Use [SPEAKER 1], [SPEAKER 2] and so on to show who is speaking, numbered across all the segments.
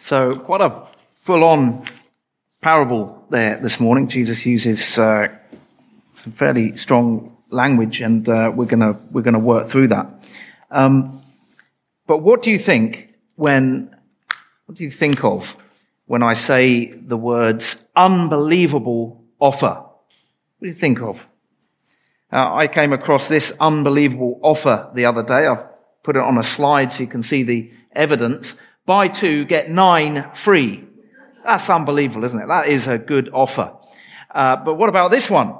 [SPEAKER 1] So, quite a full on parable there this morning. Jesus uses uh, some fairly strong language, and uh, we're going we're gonna work through that. Um, but what do you think when, what do you think of when I say the words unbelievable offer? What do you think of? Uh, I came across this unbelievable offer the other day. I've put it on a slide so you can see the evidence buy two, get nine free. That's unbelievable, isn't it? That is a good offer. Uh, but what about this one?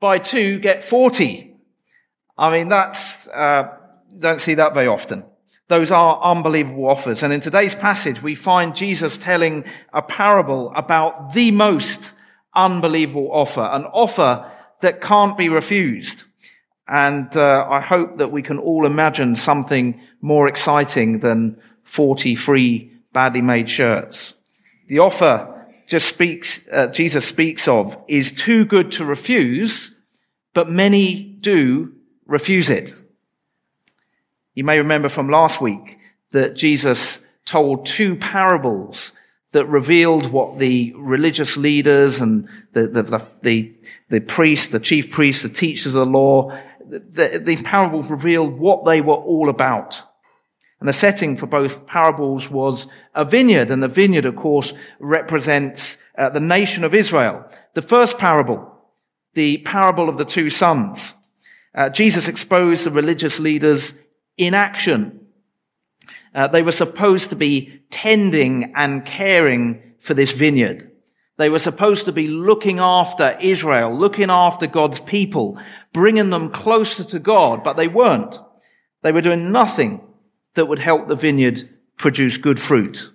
[SPEAKER 1] Buy two, get 40. I mean, that's, uh, don't see that very often. Those are unbelievable offers. And in today's passage, we find Jesus telling a parable about the most unbelievable offer, an offer that can't be refused. And uh, I hope that we can all imagine something more exciting than 40 free badly made shirts. The offer just speaks, uh, Jesus speaks of is too good to refuse, but many do refuse it. You may remember from last week that Jesus told two parables that revealed what the religious leaders and the, the, the, the, the priests, the chief priests, the teachers of the law, the, the parables revealed what they were all about. And the setting for both parables was a vineyard, and the vineyard, of course, represents uh, the nation of Israel. The first parable, the parable of the two sons, uh, Jesus exposed the religious leaders in action. Uh, they were supposed to be tending and caring for this vineyard. They were supposed to be looking after Israel, looking after God's people, bringing them closer to God, but they weren't. They were doing nothing that would help the vineyard produce good fruit.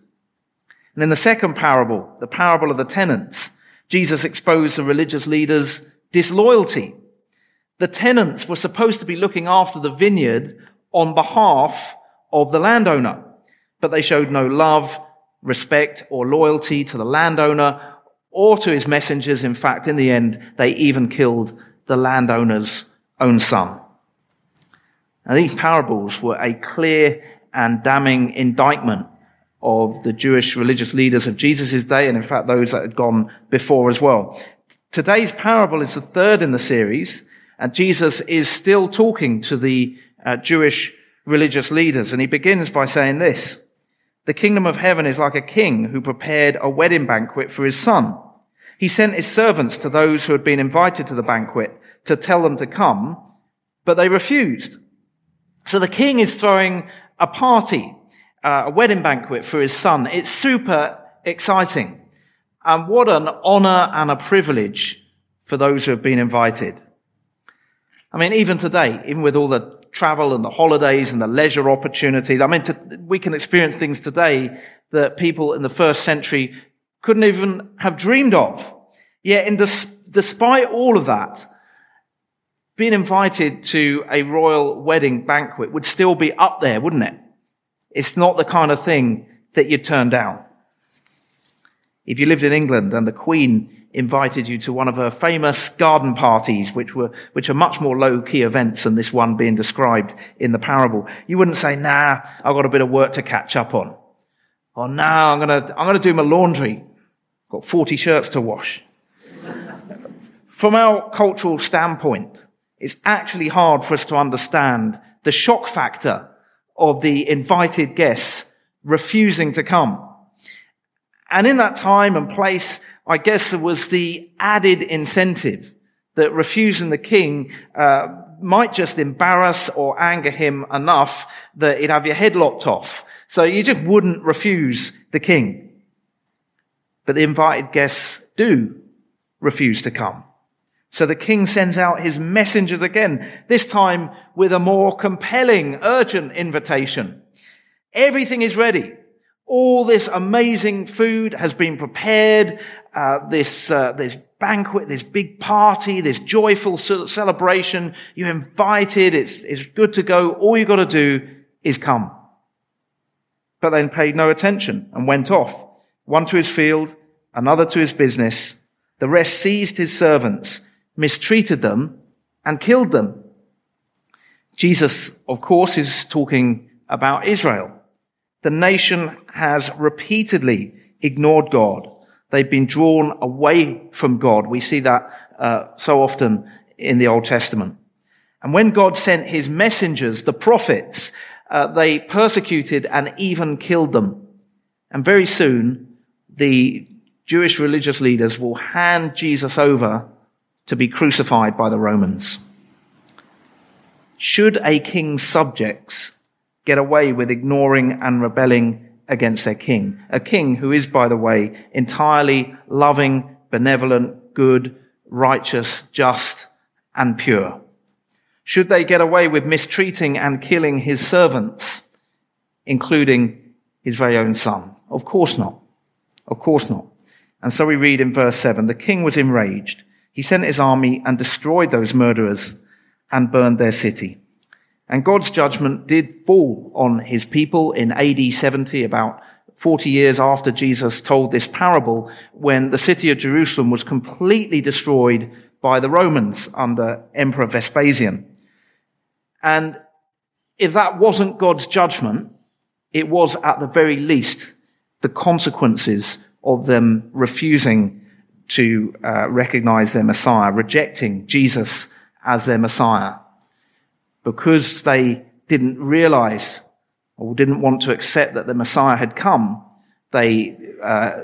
[SPEAKER 1] And in the second parable, the parable of the tenants, Jesus exposed the religious leaders' disloyalty. The tenants were supposed to be looking after the vineyard on behalf of the landowner, but they showed no love, respect, or loyalty to the landowner or to his messengers. In fact, in the end, they even killed the landowner's own son. Now, these parables were a clear and damning indictment of the Jewish religious leaders of Jesus' day, and in fact, those that had gone before as well. Today's parable is the third in the series, and Jesus is still talking to the uh, Jewish religious leaders, and he begins by saying this. The kingdom of heaven is like a king who prepared a wedding banquet for his son. He sent his servants to those who had been invited to the banquet to tell them to come, but they refused. So the king is throwing a party, uh, a wedding banquet for his son. It's super exciting. And what an honor and a privilege for those who have been invited. I mean, even today, even with all the travel and the holidays and the leisure opportunities, I mean, to, we can experience things today that people in the first century couldn't even have dreamed of. Yet, in des- despite all of that, being invited to a royal wedding banquet would still be up there, wouldn't it? It's not the kind of thing that you'd turn down. If you lived in England and the Queen invited you to one of her famous garden parties, which were, which are much more low key events than this one being described in the parable, you wouldn't say, nah, I've got a bit of work to catch up on. Oh, or now I'm going to, I'm going to do my laundry. I've Got 40 shirts to wash. From our cultural standpoint, it's actually hard for us to understand the shock factor of the invited guests refusing to come. And in that time and place, I guess there was the added incentive that refusing the king uh, might just embarrass or anger him enough that he'd have your head lopped off. So you just wouldn't refuse the king. But the invited guests do refuse to come. So the king sends out his messengers again, this time with a more compelling, urgent invitation. Everything is ready. All this amazing food has been prepared. Uh, this uh, this banquet, this big party, this joyful celebration. You're invited. It's it's good to go. All you got to do is come. But then paid no attention and went off. One to his field, another to his business. The rest seized his servants mistreated them, and killed them. Jesus, of course, is talking about Israel. The nation has repeatedly ignored God. They've been drawn away from God. We see that uh, so often in the Old Testament. And when God sent his messengers, the prophets, uh, they persecuted and even killed them. And very soon, the Jewish religious leaders will hand Jesus over to be crucified by the Romans. Should a king's subjects get away with ignoring and rebelling against their king? A king who is, by the way, entirely loving, benevolent, good, righteous, just, and pure. Should they get away with mistreating and killing his servants, including his very own son? Of course not. Of course not. And so we read in verse 7 the king was enraged. He sent his army and destroyed those murderers and burned their city. And God's judgment did fall on his people in AD 70, about 40 years after Jesus told this parable, when the city of Jerusalem was completely destroyed by the Romans under Emperor Vespasian. And if that wasn't God's judgment, it was at the very least the consequences of them refusing to uh, recognize their Messiah, rejecting Jesus as their Messiah. Because they didn't realize or didn't want to accept that the Messiah had come, they uh,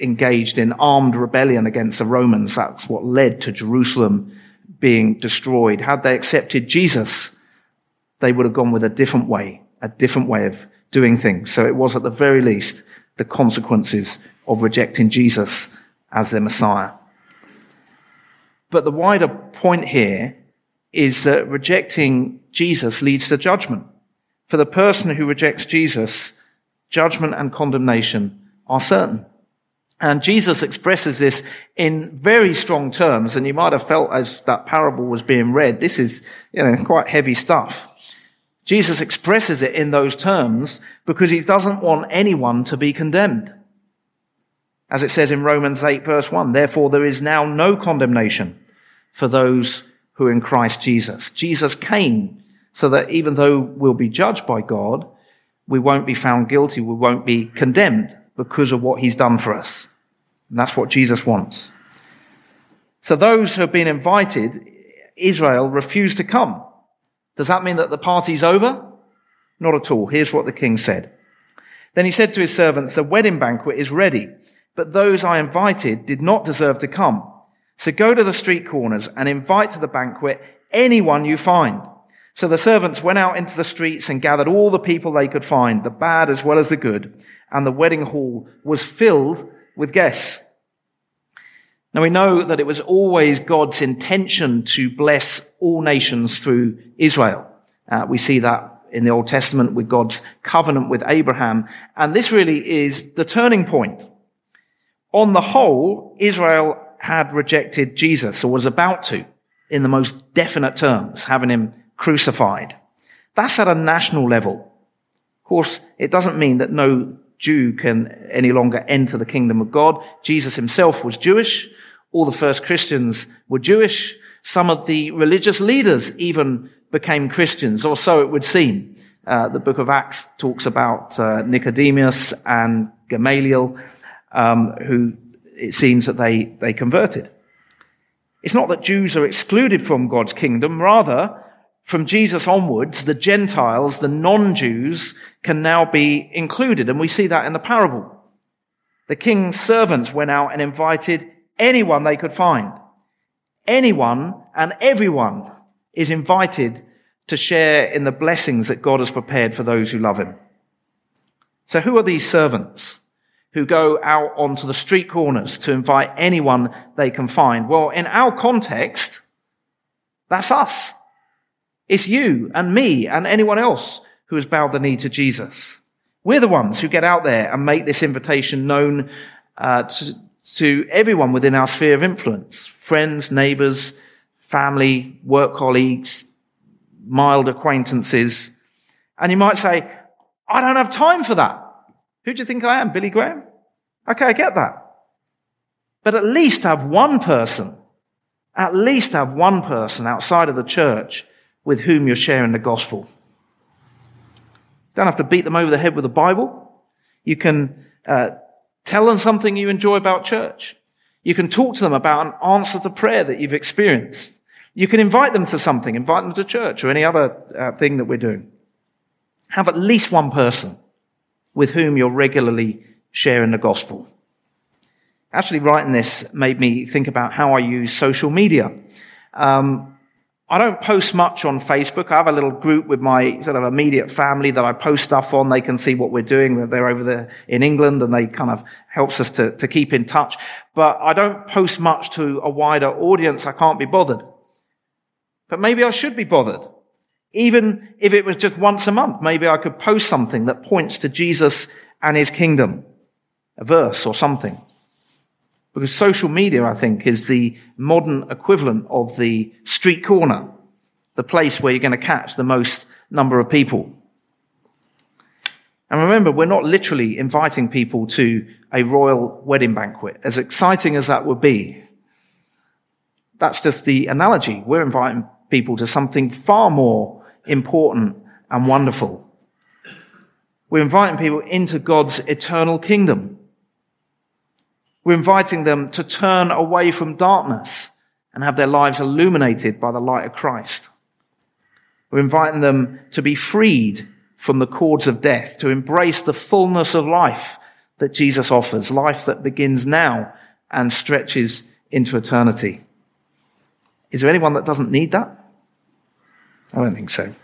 [SPEAKER 1] engaged in armed rebellion against the Romans. That's what led to Jerusalem being destroyed. Had they accepted Jesus, they would have gone with a different way, a different way of doing things. So it was at the very least the consequences of rejecting Jesus as their Messiah. But the wider point here is that rejecting Jesus leads to judgment. For the person who rejects Jesus, judgment and condemnation are certain. And Jesus expresses this in very strong terms, and you might have felt as that parable was being read, this is, you know, quite heavy stuff. Jesus expresses it in those terms because he doesn't want anyone to be condemned. As it says in Romans 8 verse 1, therefore there is now no condemnation for those who are in Christ Jesus. Jesus came so that even though we'll be judged by God, we won't be found guilty, we won't be condemned because of what he's done for us. And that's what Jesus wants. So those who have been invited, Israel refused to come. Does that mean that the party's over? Not at all. Here's what the king said. Then he said to his servants, the wedding banquet is ready but those I invited did not deserve to come. So go to the street corners and invite to the banquet anyone you find. So the servants went out into the streets and gathered all the people they could find, the bad as well as the good, and the wedding hall was filled with guests. Now we know that it was always God's intention to bless all nations through Israel. Uh, we see that in the Old Testament with God's covenant with Abraham. And this really is the turning point. On the whole, Israel had rejected Jesus or was about to in the most definite terms, having him crucified. That's at a national level. Of course, it doesn't mean that no Jew can any longer enter the kingdom of God. Jesus himself was Jewish. All the first Christians were Jewish. Some of the religious leaders even became Christians, or so it would seem. Uh, the book of Acts talks about uh, Nicodemus and Gamaliel um, who it seems that they, they converted. It's not that Jews are excluded from God's kingdom. Rather, from Jesus onwards, the Gentiles, the non-Jews, can now be included. And we see that in the parable. The king's servants went out and invited anyone they could find. Anyone and everyone is invited to share in the blessings that God has prepared for those who love him. So who are these servants? Who go out onto the street corners to invite anyone they can find. Well, in our context, that's us. It's you and me and anyone else who has bowed the knee to Jesus. We're the ones who get out there and make this invitation known uh, to, to everyone within our sphere of influence. Friends, neighbors, family, work colleagues, mild acquaintances. And you might say, I don't have time for that. Who do you think I am? Billy Graham? Okay, I get that. But at least have one person, at least have one person outside of the church with whom you're sharing the gospel. Don't have to beat them over the head with the Bible. You can uh, tell them something you enjoy about church. You can talk to them about an answer to prayer that you've experienced. You can invite them to something, invite them to church or any other uh, thing that we're doing. Have at least one person with whom you're regularly sharing the gospel. Actually, writing this made me think about how I use social media. Um, I don't post much on Facebook. I have a little group with my sort of immediate family that I post stuff on. They can see what we're doing. They're over there in England and they kind of helps us to, to keep in touch. But I don't post much to a wider audience. I can't be bothered. But maybe I should be bothered. Even if it was just once a month, maybe I could post something that points to Jesus and his kingdom. A verse or something. Because social media, I think, is the modern equivalent of the street corner, the place where you're going to catch the most number of people. And remember, we're not literally inviting people to a royal wedding banquet, as exciting as that would be. That's just the analogy. We're inviting people to something far more important and wonderful. We're inviting people into God's eternal kingdom. We're inviting them to turn away from darkness and have their lives illuminated by the light of Christ. We're inviting them to be freed from the cords of death, to embrace the fullness of life that Jesus offers, life that begins now and stretches into eternity. Is there anyone that doesn't need that? I don't think so.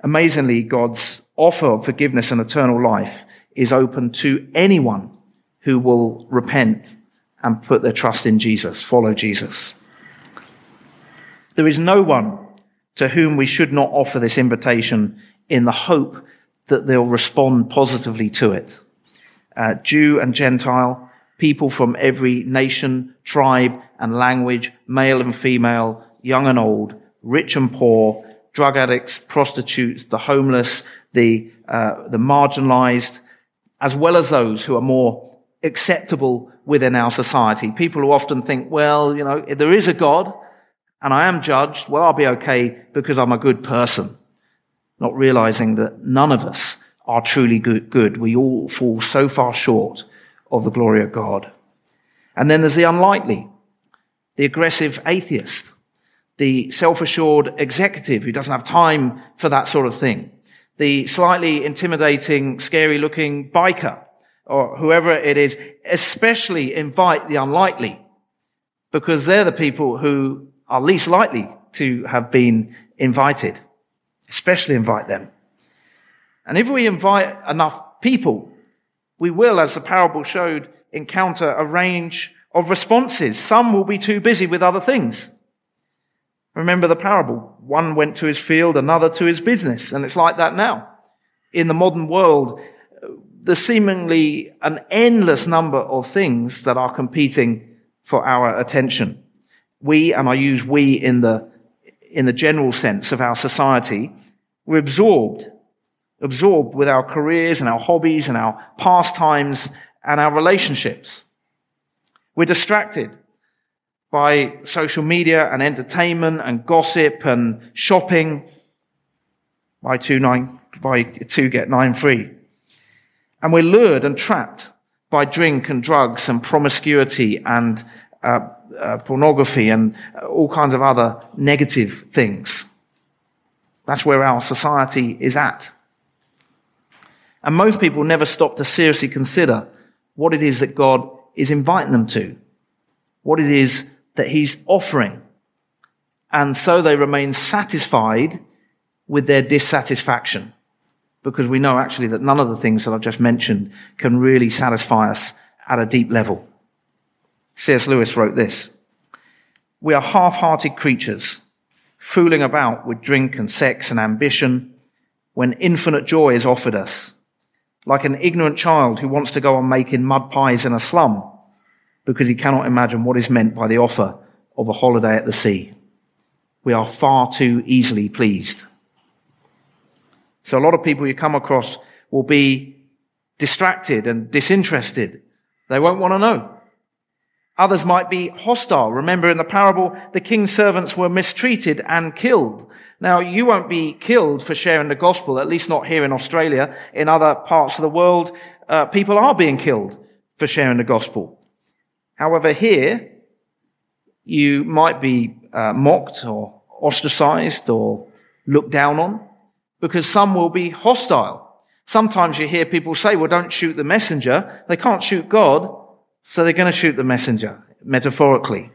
[SPEAKER 1] Amazingly, God's offer of forgiveness and eternal life is open to anyone who will repent and put their trust in Jesus, follow Jesus. There is no one to whom we should not offer this invitation in the hope that they'll respond positively to it. Uh, Jew and Gentile, people from every nation, tribe, and language, male and female, young and old, rich and poor, drug addicts, prostitutes, the homeless, the, uh, the marginalized, as well as those who are more acceptable within our society. People who often think, well, you know, if there is a God and I am judged, well, I'll be okay because I'm a good person. Not realizing that none of us are truly good, good. We all fall so far short of the glory of God. And then there's the unlikely, the aggressive atheist, the self-assured executive who doesn't have time for that sort of thing, the slightly intimidating, scary looking biker or whoever it is, especially invite the unlikely because they're the people who are least likely to have been invited. Especially invite them. And if we invite enough people, we will, as the parable showed, encounter a range of responses. Some will be too busy with other things. Remember the parable. One went to his field, another to his business. And it's like that now. In the modern world, there's seemingly an endless number of things that are competing for our attention. We, and I use we in the, in the general sense of our society, we're absorbed, absorbed with our careers and our hobbies and our pastimes and our relationships. We're distracted by social media and entertainment and gossip and shopping. Buy two nine, buy two get nine free. And we're lured and trapped by drink and drugs and promiscuity and uh, uh, pornography and all kinds of other negative things. That's where our society is at. And most people never stop to seriously consider what it is that God is inviting them to, what it is that He's offering. And so they remain satisfied with their dissatisfaction because we know actually that none of the things that I've just mentioned can really satisfy us at a deep level. C.S. Lewis wrote this. We are half-hearted creatures, fooling about with drink and sex and ambition when infinite joy is offered us, like an ignorant child who wants to go on making mud pies in a slum because he cannot imagine what is meant by the offer of a holiday at the sea. We are far too easily pleased. So a lot of people you come across will be distracted and disinterested. They won't want to know. Others might be hostile. Remember in the parable, the king's servants were mistreated and killed. Now, you won't be killed for sharing the gospel, at least not here in Australia. In other parts of the world, uh, people are being killed for sharing the gospel. However, here, you might be uh, mocked or ostracized or looked down on because some will be hostile. Sometimes you hear people say, well, don't shoot the messenger. They can't shoot God, so they're going to shoot the messenger, metaphorically.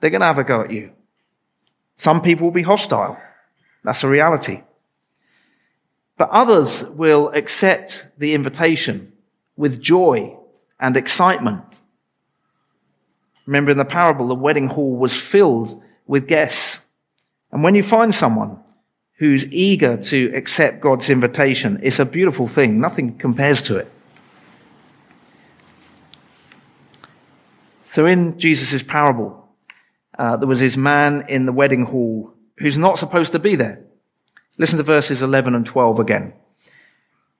[SPEAKER 1] They're going to have a go at you. Some people will be hostile. That's a reality. But others will accept the invitation with joy and excitement. Remember in the parable, the wedding hall was filled with guests. And when you find someone who's eager to accept God's invitation, it's a beautiful thing. Nothing compares to it. So in Jesus' parable, uh, there was this man in the wedding hall who's not supposed to be there. Listen to verses 11 and 12 again.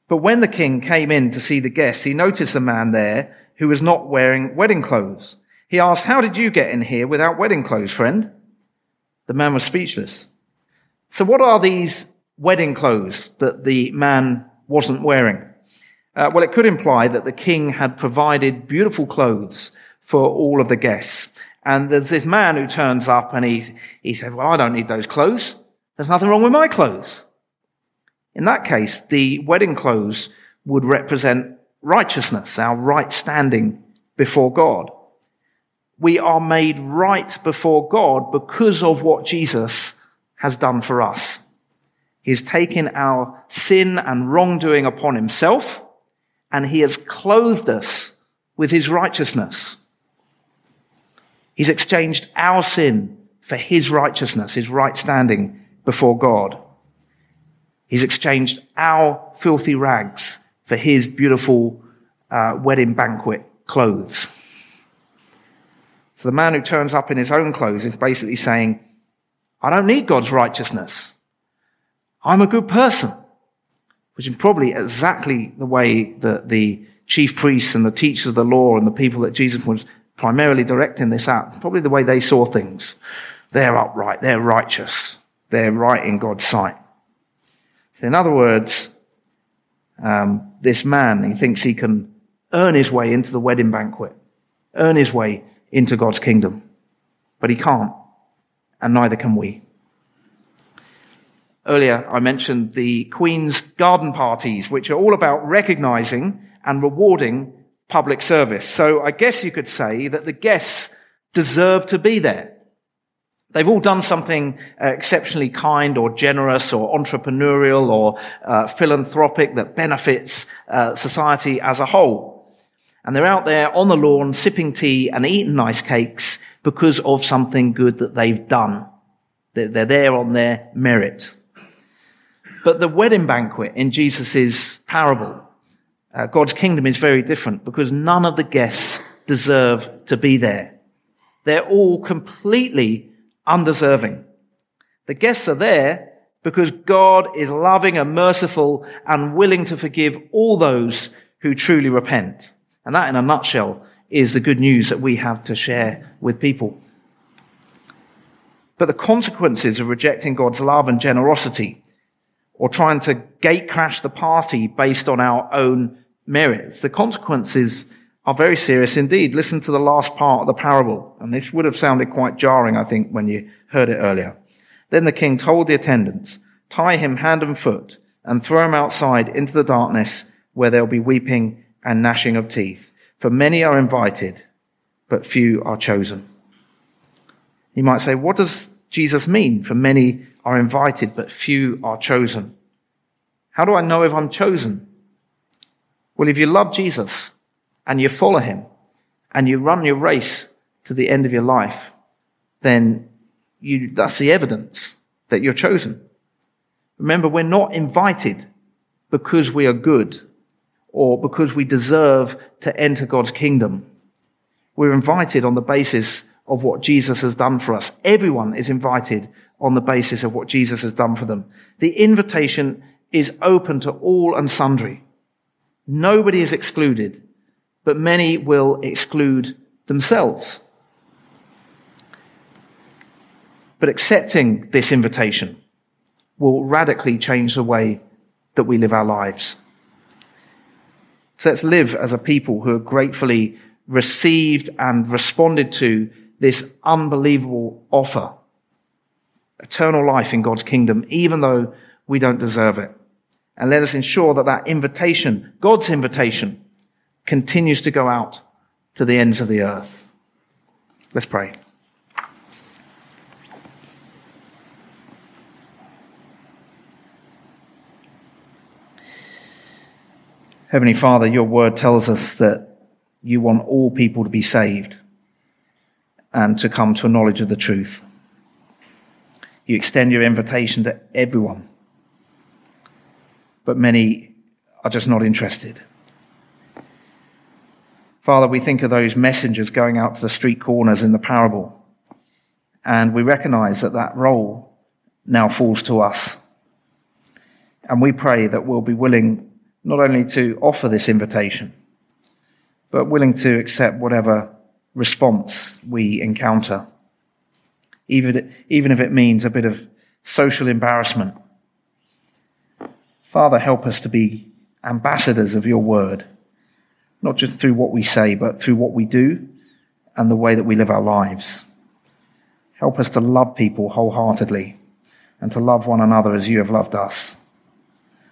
[SPEAKER 1] But when the king came in to see the guests, he noticed a man there who was not wearing wedding clothes. He asked, How did you get in here without wedding clothes, friend? The man was speechless. So what are these wedding clothes that the man wasn't wearing? Uh, well, it could imply that the king had provided beautiful clothes for all of the guests. And there's this man who turns up and he's, he said, well, I don't need those clothes. There's nothing wrong with my clothes. In that case, the wedding clothes would represent righteousness, our right standing before God. We are made right before God because of what Jesus has done for us. He's taken our sin and wrongdoing upon himself and he has clothed us with his righteousness. He's exchanged our sin for his righteousness, his right standing before God. He's exchanged our filthy rags for his beautiful uh, wedding banquet clothes. So the man who turns up in his own clothes is basically saying, I don't need God's righteousness. I'm a good person. Which is probably exactly the way that the chief priests and the teachers of the law and the people that Jesus was primarily directing this at, probably the way they saw things. They're upright, they're righteous, they're right in God's sight. So in other words, um, this man, he thinks he can earn his way into the wedding banquet, earn his way into God's kingdom. But he can't, and neither can we. Earlier, I mentioned the Queen's garden parties, which are all about recognizing and rewarding public service. So I guess you could say that the guests deserve to be there. They've all done something uh, exceptionally kind or generous or entrepreneurial or uh, philanthropic that benefits uh, society as a whole. And they're out there on the lawn sipping tea and eating nice cakes because of something good that they've done. They're, there on their merit. But the wedding banquet in Jesus' parable uh, God's kingdom is very different because none of the guests deserve to be there. They're all completely undeserving. The guests are there because God is loving and merciful and willing to forgive all those who truly repent. And that in a nutshell is the good news that we have to share with people. But the consequences of rejecting God's love and generosity or trying to gate crash the party based on our own merits. The consequences are very serious indeed. Listen to the last part of the parable. And this would have sounded quite jarring, I think, when you heard it earlier. Then the king told the attendants, tie him hand and foot and throw him outside into the darkness where there'll be weeping and gnashing of teeth. For many are invited, but few are chosen. You might say, what does Jesus mean? For many are invited, but few are chosen. How do I know if I'm chosen? Well, if you love Jesus and you follow him and you run your race to the end of your life, then you, that's the evidence that you're chosen. Remember, we're not invited because we are good or because we deserve to enter God's kingdom. We're invited on the basis of what Jesus has done for us. Everyone is invited on the basis of what Jesus has done for them. The invitation is open to all and sundry. Nobody is excluded, but many will exclude themselves. But accepting this invitation will radically change the way that we live our lives. So let's live as a people who have gratefully received and responded to this unbelievable offer. Eternal life in God's kingdom, even though we don't deserve it. And let us ensure that that invitation, God's invitation, continues to go out to the ends of the earth. Let's pray. Heavenly Father, your word tells us that you want all people to be saved and to come to a knowledge of the truth. You extend your invitation to everyone, but many are just not interested. Father, we think of those messengers going out to the street corners in the parable, and we recognize that that role now falls to us. And we pray that we'll be willing not only to offer this invitation, but willing to accept whatever response we encounter, even, even if it means a bit of social embarrassment. Father, help us to be ambassadors of your word, not just through what we say, but through what we do and the way that we live our lives. Help us to love people wholeheartedly and to love one another as you have loved us.